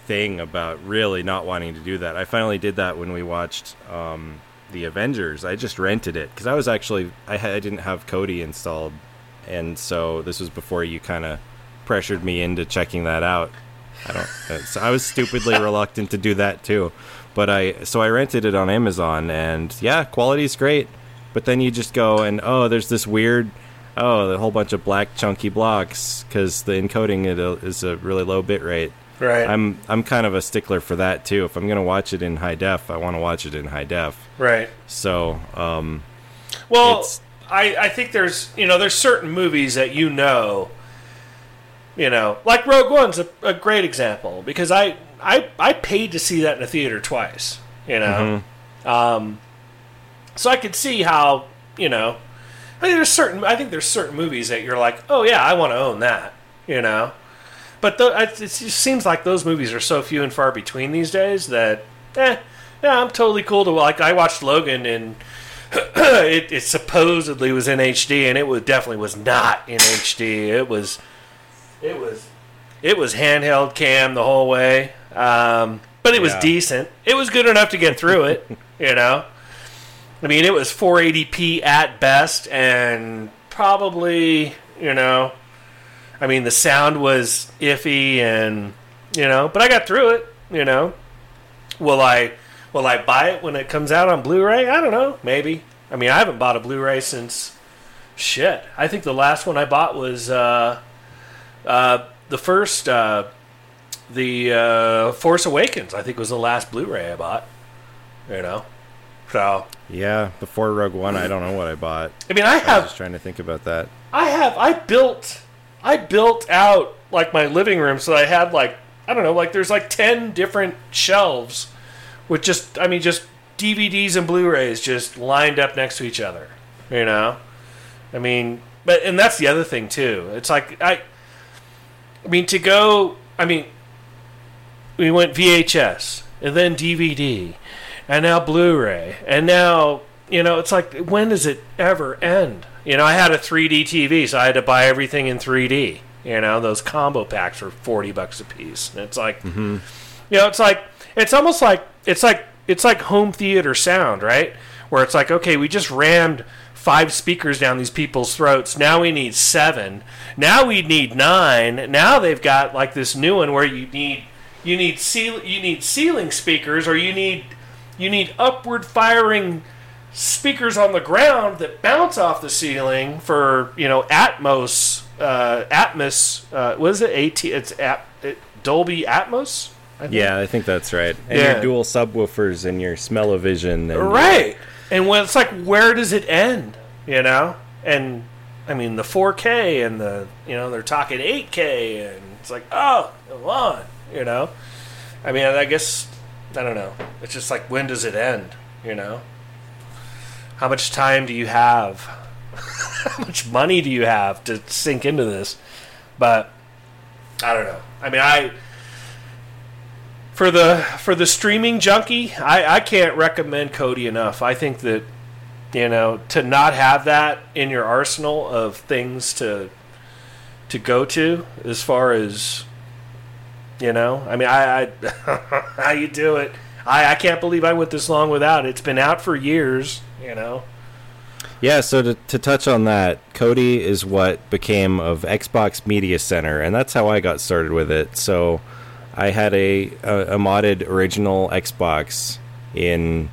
thing about really not wanting to do that. I finally did that when we watched um, the Avengers. I just rented it because I was actually I, had, I didn't have Kodi installed, and so this was before you kind of pressured me into checking that out. I don't. So I was stupidly reluctant to do that too, but I so I rented it on Amazon, and yeah, quality's great. But then you just go and oh, there's this weird, oh, the whole bunch of black chunky blocks because the encoding it uh, is a really low bit rate. Right. I'm I'm kind of a stickler for that too. If I'm gonna watch it in high def, I want to watch it in high def. right. So, um, Well, I, I think there's you know there's certain movies that you know, you know, like Rogue One's a, a great example because I, I I paid to see that in a theater twice, you know, um, so I could see how you know, I think there's certain I think there's certain movies that you're like, oh yeah, I want to own that, you know, but the, it, it just seems like those movies are so few and far between these days that, eh, yeah, I'm totally cool to like. I watched Logan and it, it supposedly was in HD, and it was definitely was not in HD. It was, it was, it was handheld cam the whole way. Um, but it was Yeah. decent. It was good enough to get through it. you know, I mean, it was 480p at best, and probably you know, I mean, the sound was iffy, and you know, but I got through it. You know, will I? Will I buy it when it comes out on Blu-ray? I don't know. Maybe. I mean, I haven't bought a Blu-ray since shit. I think the last one I bought was uh, uh, the first, uh, the uh, Force Awakens. I think was the last Blu-ray I bought. You know, so yeah, before Rogue One, I don't know what I bought. I mean, I I was have just trying to think about that. I have I built I built out like my living room so I had like I don't know like there's like 10 different shelves with just I mean just DVDs and Blu-rays just lined up next to each other, you know? I mean, but and that's the other thing too. It's like I I mean to go I mean we went VHS and then DVD and now Blu-ray and now you know it's like when does it ever end? You know, I had a 3D TV, so I had to buy everything in 3D. You know, those combo packs were 40 bucks a piece. And it's like mm-hmm. you know, it's like it's almost like it's like it's like home theater sound, right? Where it's like, okay, we just rammed five speakers down these people's throats. Now we need seven. Now we need nine. Now they've got like this new one where you need you need ceil- you need ceiling speakers or you need you need upward firing speakers on the ground that bounce off the ceiling for you know Atmos uh, Atmos uh, what is it AT it's at it, Dolby Atmos I? Yeah, I think that's right. And Yeah. your dual subwoofers and your smell-o-vision. And right and when it's like where does it end you know? And I mean the 4K and the you know they're talking 8K and it's like oh come on you know? I mean I guess I don't know. It's just like when does it end you know? How much time do you have? How much money do you have to sink into this? But I don't know. I mean I for the for the streaming junkie, I, I can't recommend Kodi enough. I think that you know to not have that in your arsenal of things to to go to as far as you know. I mean, I, I how you do it. I, I can't believe I went this long without it. It's been out for years. You know. Yeah, so to, to touch on that, Kodi is what became of Xbox Media Center, and that's how I got started with it. So I had a, a, a modded original Xbox in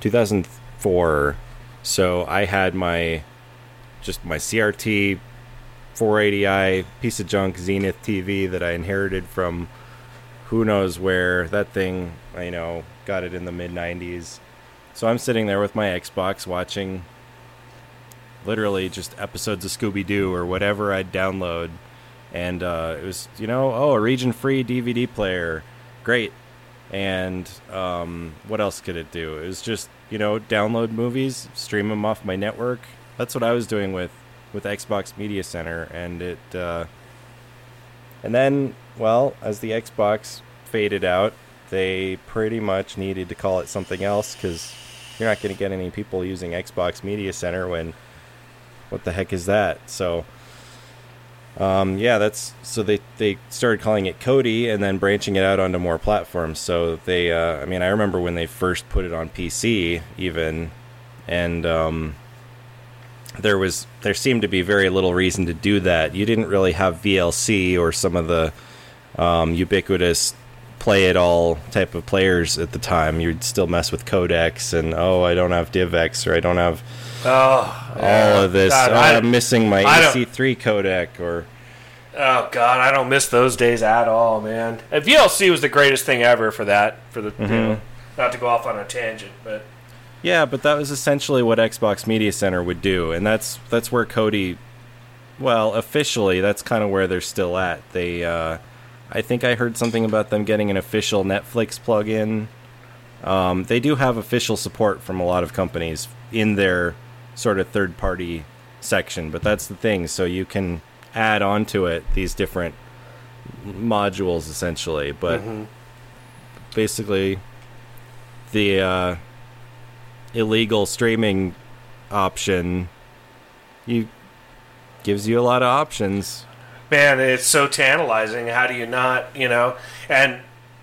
2004. So I had my just my CRT 480i piece of junk Zenith TV that I inherited from who knows where. That thing, you know, got it in the mid 90s. So I'm sitting there with my Xbox watching literally just episodes of Scooby Doo or whatever I'd download. And uh, it was, you know, oh, a region free DVD player. Great. And um, what else could it do? It was just, you know, download movies, stream them off my network. That's what I was doing with, with Xbox Media Center. And it, uh, and then, well, as the Xbox faded out, they pretty much needed to call it something else because you're not going to get any people using Xbox Media Center when what the heck is that? So, um, yeah, that's so they they started calling it Kodi and then branching it out onto more platforms. So they, uh, I mean, I remember when they first put it on PC, even, and um, there was there seemed to be very little reason to do that. You didn't really have VLC or some of the um, ubiquitous play it all type of players at the time. You'd still mess with codecs and oh, I don't have DivX or I don't have Oh, all of this. God, oh, I- I'm missing my AC3 codec or Oh God, I don't miss those days at all, man. Uh, VLC was the greatest thing ever for that. For the you know, not to go off on a tangent, but Yeah, but that was essentially what Xbox Media Center would do, and that's that's where Kodi. Well, officially, that's kind of where they're still at. They, uh, I think I heard something about them getting an official Netflix plugin. Um, they do have official support from a lot of companies in their sort of third-party section, but that's the thing. So you can add onto it these different modules, essentially. But basically, the uh, illegal streaming option you gives you a lot of options. man, it's so tantalizing. How do you not, you know? And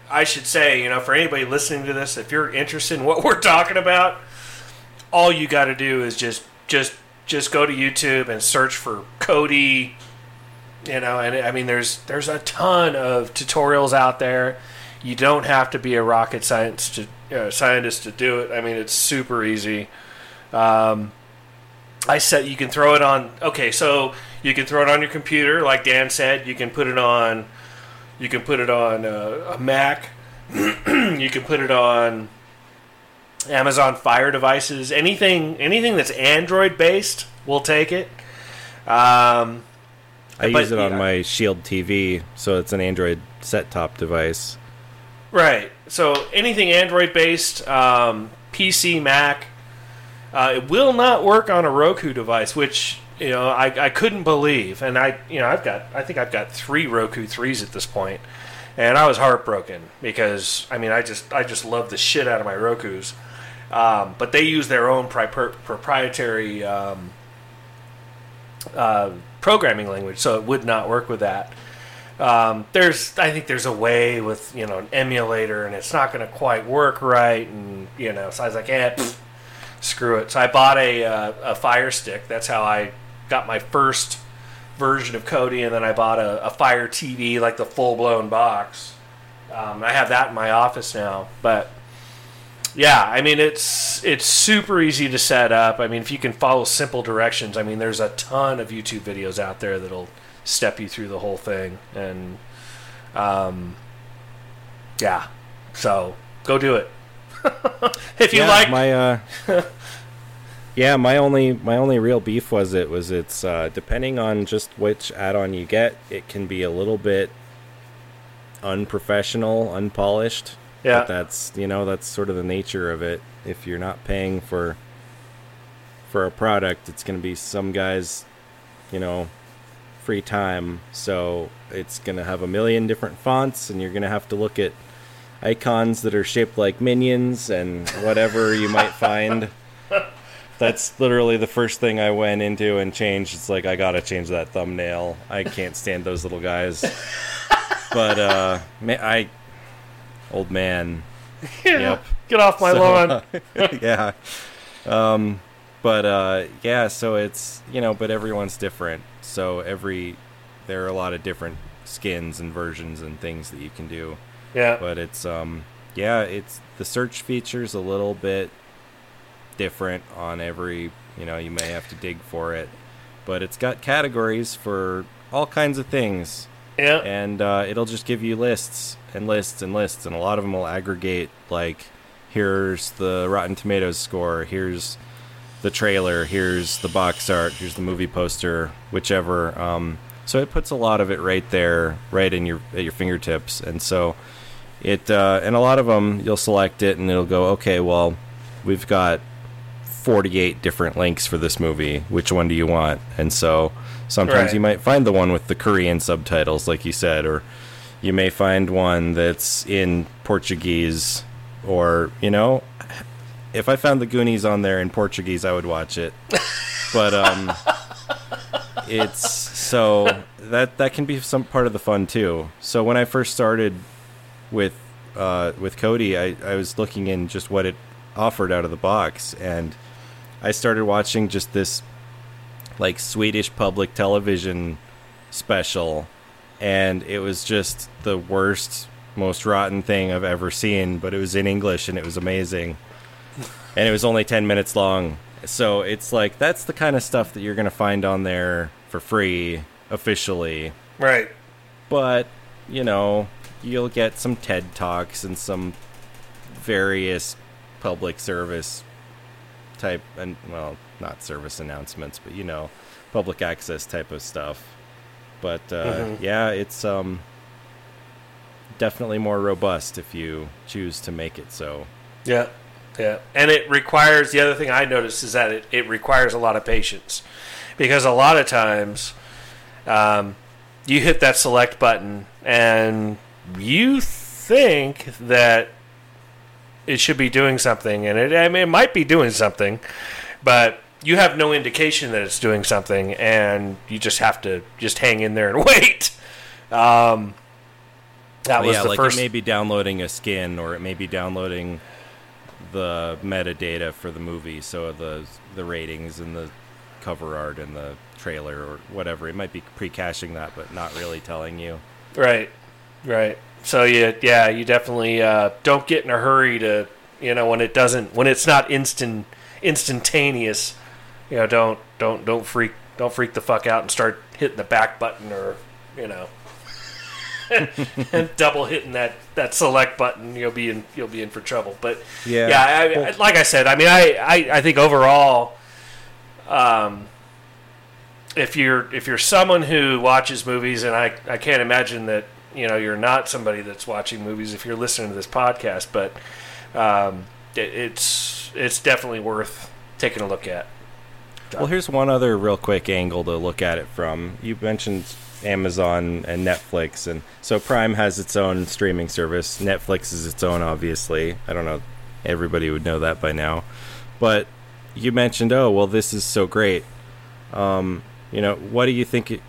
I should say, you know, for anybody listening to this, if you're interested in what we're talking about, all you got to do is just just just go to YouTube and search for Kodi. You know, and I mean, there's there's a ton of tutorials out there. You don't have to be a rocket science to uh, scientist to do it. I mean, it's super easy. Um, I said you can throw it on. Okay, so you can throw it on your computer, like Dan said. You can put it on. You can put it on uh, a Mac. you can put it on Amazon Fire devices. Anything, anything that's Android based, we'll take it. Um, I But, use it on my Shield TV, so it's an Android set-top device. Right. So anything Android based, um, PC, Mac, uh, it will not work on a Roku device, which you know I, I couldn't believe. And I you know I've got I think I've got three Roku threes at this point, and I was heartbroken because I mean I just I just love the shit out of my Roku's, um, but they use their own pri- proprietary um, uh, programming language, so it would not work with that. Um, there's I think there's a way with you know an emulator and it's not going to quite work right and you know so I was like eh screw it. So I bought a uh, a Fire Stick. That's how I got my first version of Kodi and then I bought a, a Fire TV like the full blown box. Um, I have that in my office now but yeah I mean it's it's super easy to set up I mean if you can follow simple directions I mean there's a ton of YouTube videos out there that'll step you through the whole thing and um yeah so go do it if you yeah, like my uh, yeah, my only my only real beef was it was it's uh, depending on just which add-on you get, it can be a little bit unprofessional, unpolished. Yeah. But that's you know that's sort of the nature of it. If you're not paying for for a product, it's going to be some guys, you know, free time. So it's going to have a million different fonts, and you're going to have to look at icons that are shaped like minions and whatever you might find. That's literally the first thing I went into and changed. It's like I gotta change that thumbnail. I can't stand those little guys. But uh, I, old man. Yep. get off my So, lawn yeah. Um, but uh, yeah, so it's you know, but everyone's different. So every there are a lot of different skins and versions and things that you can do. yeah But it's um, yeah, it's the search features a little bit different on every. You know, you may have to dig for it, but it's got categories for all kinds of things yeah and uh, it'll just give you lists and lists and lists, and a lot of them will aggregate like, here's the Rotten Tomatoes score, here's the trailer, here's the box art, here's the movie poster, whichever. Um, so it puts a lot of it right there, right in your at your fingertips, and so it uh, and a lot of them you'll select it and it'll go, okay, well, we've got 48 different links for this movie. Which one do you want? And so sometimes Right. you might find the one with the Korean subtitles, like you said, or you may find one that's in Portuguese, or, you know, if I found the Goonies on there in Portuguese, I would watch it. But, um, it's so that that can be some part of the fun too. So when I first started with uh, with Kodi, I, I was looking in just what it offered out of the box, and I started watching just this like Swedish public television special, and it was just the worst, most rotten thing I've ever seen. But it was in English, and it was amazing, and it was only ten minutes long. So it's like that's the kind of stuff that you're gonna find on there for free officially Right. but you know you'll get some ted talks and some various public service type and well not service announcements but you know public access type of stuff but uh, Mhm. yeah it's um definitely more robust if you choose to make it so Yeah, yeah, and it requires. The other thing I noticed is that it, it requires a lot of patience, because a lot of times, um, you hit that select button and you think that it should be doing something, and it I mean it might be doing something, but you have no indication that it's doing something, and you just have to just hang in there and wait. Um, that was yeah the like first. it may be downloading a skin or it may be downloading the metadata for the movie so the the ratings and the cover art and the trailer or whatever it might be pre-caching that but not really telling you Right, right. So you, yeah, you definitely uh, don't get in a hurry to, you know, when it doesn't, when it's not instant, instantaneous. You know, don't, don't, don't freak, don't freak the fuck out and start hitting the back button or, you know, and double hitting that that select button. You'll be in, you'll be in for trouble. But Yeah. yeah, I, I, like I said, I mean, I, I, I think overall, um, if you're if you're someone who watches movies, and I, I can't imagine that you know you're not somebody that's watching movies if you're listening to this podcast, but um, it, it's it's definitely worth taking a look at. Well here's one other real quick angle to look at it from. You mentioned amazon and netflix and so prime has its own streaming service. Netflix is its own obviously. I don't know everybody would know that by now. But you mentioned oh well this is so great. Um, you know what do you think it,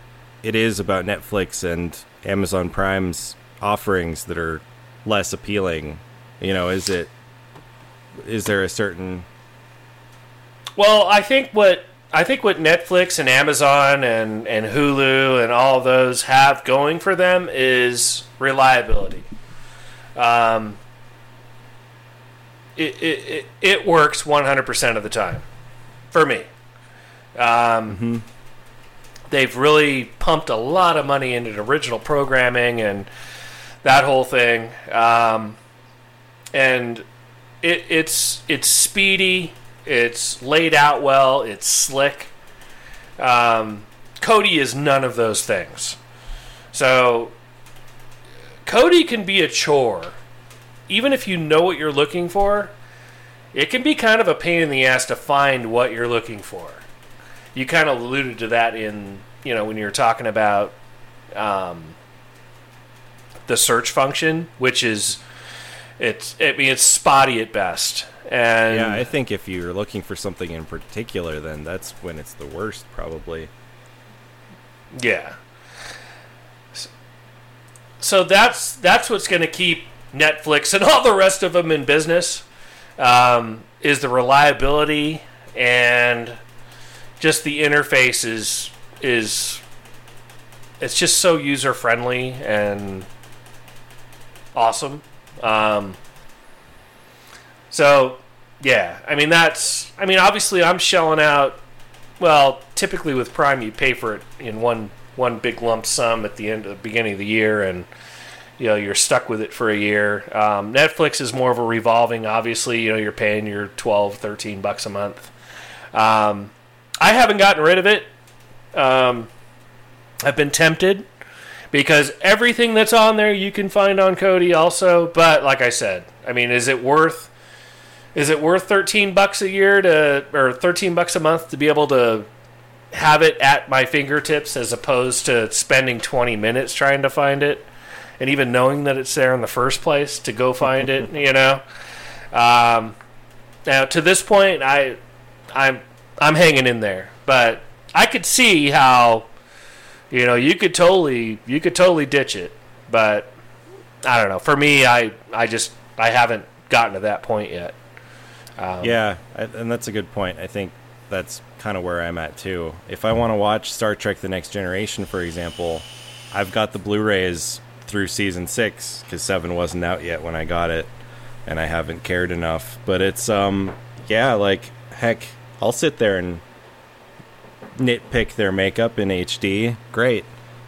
it is about netflix and amazon prime's offerings that are less appealing? You know is it is there a certain Well, I think what I think what Netflix and Amazon and, and Hulu and all those have going for them is reliability. Um, it, it, it, it works 100% of the time for me. Um, They've really pumped a lot of money into original programming and that whole thing. Um, and it, it's it's speedy. It's laid out well. It's slick. Um, Kodi is none of those things. So Kodi can be a chore, even if you know what you're looking for. It can be kind of a pain in the ass to find what you're looking for. You kind of alluded to that in you know when you were talking about um, the search function, which is it's I mean it's spotty at best. And Yeah, I think if you're looking for something in particular, then that's when it's the worst, probably. Yeah. So that's that's what's going to keep Netflix and all the rest of them in business um, is the reliability and just the interface is is it's just so user friendly and awesome. Um, so yeah, I mean that's I mean obviously I'm shelling out well, typically with Prime, you pay for it in one one big lump sum at the end, of the beginning of the year, and you know you're stuck with it for a year. Um, Netflix is more of a revolving. Obviously, you know you're paying your 12, 13 bucks a month. Um, I haven't gotten rid of it. Um, I've been tempted because everything that's on there you can find on Kodi also. But like I said, I mean, is it worth? Is it worth 13 bucks a year to or 13 bucks a month to be able to have it at my fingertips as opposed to spending 20 minutes trying to find it and even knowing that it's there in the first place to go find it, you know? Um, now to this point I I'm I'm hanging in there, but I could see how you know, you could totally you could totally ditch it, but I don't know. For me, I I just I haven't gotten to that point yet. Um, Yeah, and that's a good point. I think that's kind of where I'm at too. If I want to watch Star Trek: The Next Generation, for example, I've got the Blu-rays through season six because seven wasn't out yet when I got it, and I haven't cared enough. But it's um, yeah, like heck, I'll sit there and nitpick their makeup in HD. Great,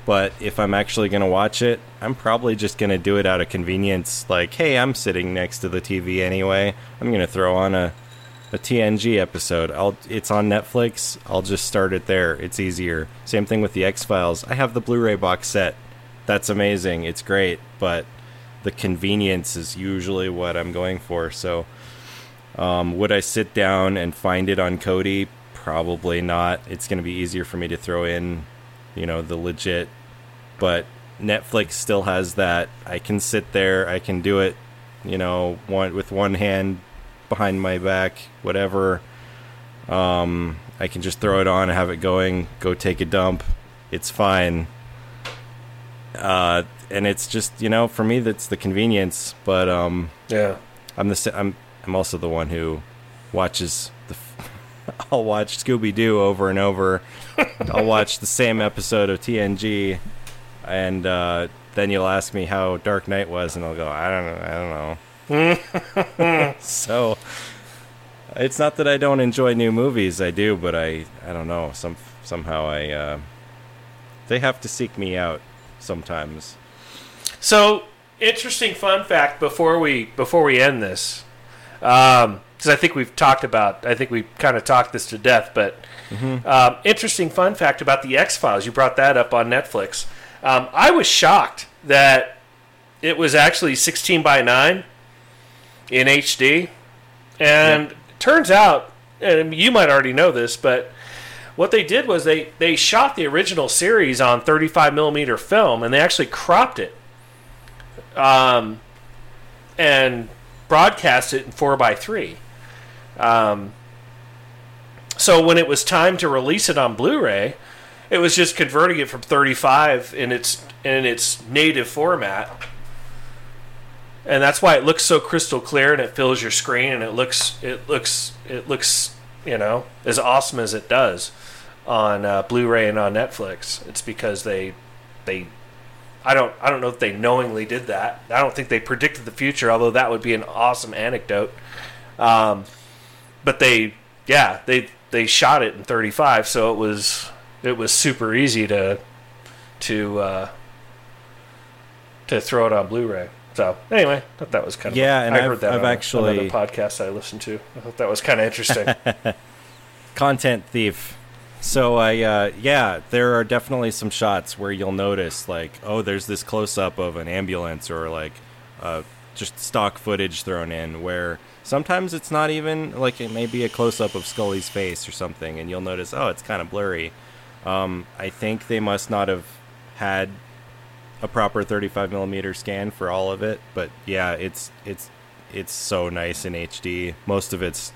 But if I'm actually going to watch it, I'm probably just going to do it out of convenience. Like, hey, I'm sitting next to the TV anyway. I'm going to throw on a, a TNG episode. I'll it's on Netflix. I'll just start it there. It's easier. Same thing with the X Files. I have the Blu-ray box set. That's amazing. It's great, but the convenience is usually what I'm going for. So, um, would I sit down and find it on Kodi? Probably not. It's going to be easier for me to throw in, you know, the legit. But Netflix still has that. I can sit there. I can do it, you know, one with one hand behind my back, whatever. Um, I can just throw it on, and have it going, go take a dump. It's fine. Uh, and it's just you know, for me, that's the convenience. But um, Yeah. I'm the I'm I'm also the one who watches the. f- I'll watch Scooby Doo over and over. I'll watch the same episode of TNG, and uh, then you'll ask me how Dark Knight was, and I'll go, I don't know, I don't know. so it's not that I don't enjoy new movies, I do, but I I don't know. Some somehow I uh, they have to seek me out sometimes. So interesting fun fact before we before we end this, because I think we've talked about I think we kind of talked this to death, but um, interesting fun fact about the X Files. You brought that up on Netflix. Um, I was shocked that it was actually 16 by 9 in HD, and turns out, and you might already know this, but what they did was they they shot the original series on 35 millimeter film, and they actually cropped it um, and broadcast it in 4x3. Um, so when it was time to release it on Blu-ray, it was just converting it from 35 in its in its native format. And that's why it looks so crystal clear and it fills your screen and it looks it looks it looks, you know, as awesome as it does on uh, Blu-ray and on Netflix. It's because they they I don't I don't know if they knowingly did that. I don't think they predicted the future, although that would be an awesome anecdote. Um, but they yeah, they they shot it in 35, so it was it was super easy to to uh, to throw it on Blu-ray. So anyway, I thought that was kind of Yeah, and I I've- heard that I've on actually- podcast I listened to. I thought that was kind of interesting. content thief. So I uh, yeah, there are definitely some shots where you'll notice like, oh, there's this close up of an ambulance or like uh, just stock footage thrown in where sometimes it's not even like it may be a close up of Scully's face or something, and you'll notice, oh, it's kind of blurry. Um, I think they must not have had a proper 35 millimeter scan for all of it, but yeah, it's it's it's so nice in HD. Most of it's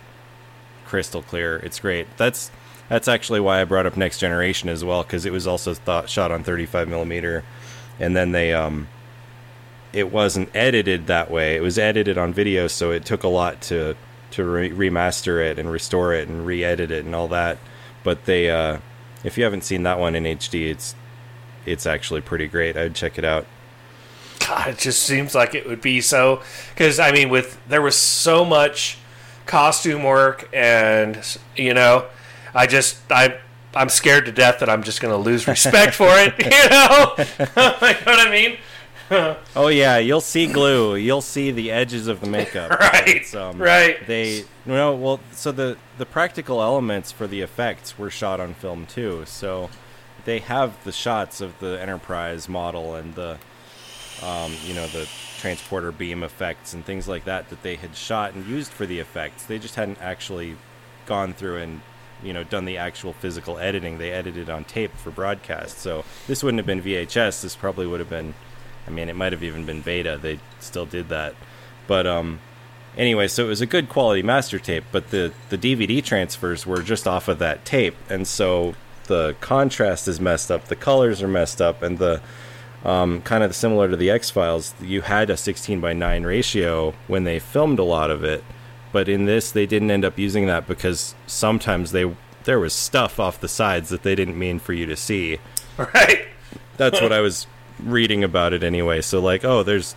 crystal clear. It's great. That's that's actually why I brought up Next Generation as well because it was also thought shot on 35 millimeter, and then they um, it wasn't edited that way. It was edited on video, so it took a lot to to re- remaster it and restore it and re-edit it and all that. But they, uh, if you haven't seen that one in HD, it's it's actually pretty great. I'd check it out. God, it just seems like it would be so. Because I mean, with there was so much costume work, and you know, I just I I'm scared to death that I'm just going to lose respect for it. You know, you know what I mean? Oh yeah, you'll see glue. You'll see the edges of the makeup. Right, um, right. They you no well, so the the practical elements for the effects were shot on film too. So they have the shots of the Enterprise model and the um, you know the transporter beam effects and things like that that they had shot and used for the effects. They just hadn't actually gone through and you know done the actual physical editing. They edited on tape for broadcast. So this wouldn't have been VHS. This probably would have been I mean, it might have even been beta. They still did that. But um anyway, so it was a good quality master tape, but the the DVD transfers were just off of that tape. And so the contrast is messed up, the colors are messed up, and the um, kind of similar to the X Files, you had a 16 by 9 ratio when they filmed a lot of it, but in this they didn't end up using that because sometimes they there was stuff off the sides that they didn't mean for you to see. Right. That's what I was reading about it anyway. So like, oh, there's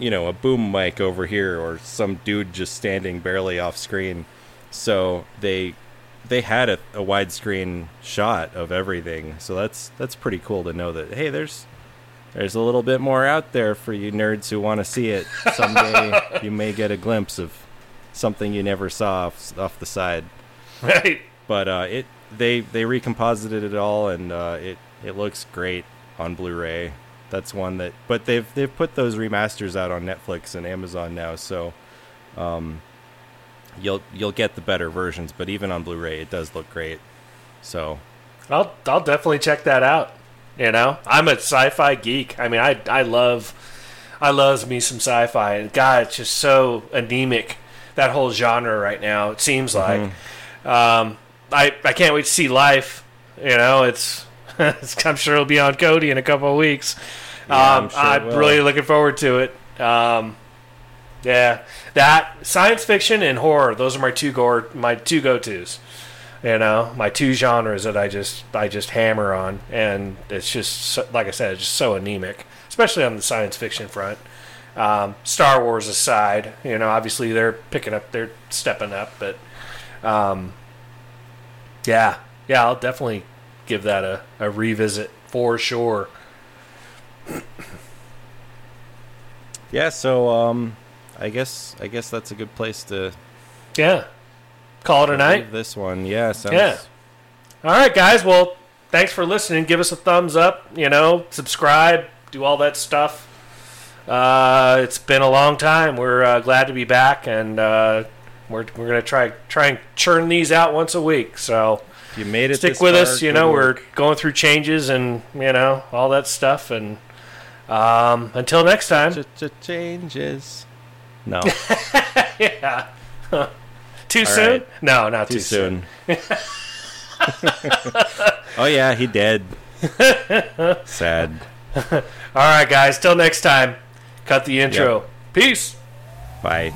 you know, a boom mic over here or some dude just standing barely off screen. So they they had a, a widescreen shot of everything, so that's that's pretty cool to know that. Hey, there's there's a little bit more out there for you nerds who want to see it. Someday you may get a glimpse of something you never saw off, off the side. Right. But uh, it they they recomposited it all, and uh, it it looks great on Blu-ray. That's one that, but they've they've put those remasters out on Netflix and Amazon now, so um, you'll you'll get the better versions. But even on Blu-ray, it does look great. So I'll I'll definitely check that out. You know, I'm a sci-fi geek. I mean, I I love I love me some sci-fi, and God, it's just so anemic that whole genre right now. It seems like. Um, I I can't wait to see Life. You know, it's I'm sure it'll be on Kodi in a couple of weeks. Yeah, I'm um, sure I'm really looking forward to it. Um, yeah, that science fiction and horror. Those are my two go my two go tos. You know, my two genres that I just I just hammer on, and it's just like I said, it's just so anemic, especially on the science fiction front. Um, Star Wars aside, you know, obviously they're picking up, they're stepping up, but um, yeah, yeah, I'll definitely give that a, a revisit for sure. yeah, so um, I guess I guess that's a good place to Yeah, call it a night. this one. Yeah, sounds, Yeah. All right, guys. Well, thanks for listening. Give us a thumbs up. You know, subscribe, do all that stuff. Uh, it's been a long time. We're uh, glad to be back, and uh, we're we're gonna try try and churn these out once a week. So If you made it. stick this with far, us. You know, work. we're going through changes and you know all that stuff. And um, until next time. Ch-ch-changes. No, yeah. too All soon? right. No, not too, too soon. oh yeah, he dead. Sad. All right, guys. Till next time. Cut the intro. Peace. Bye.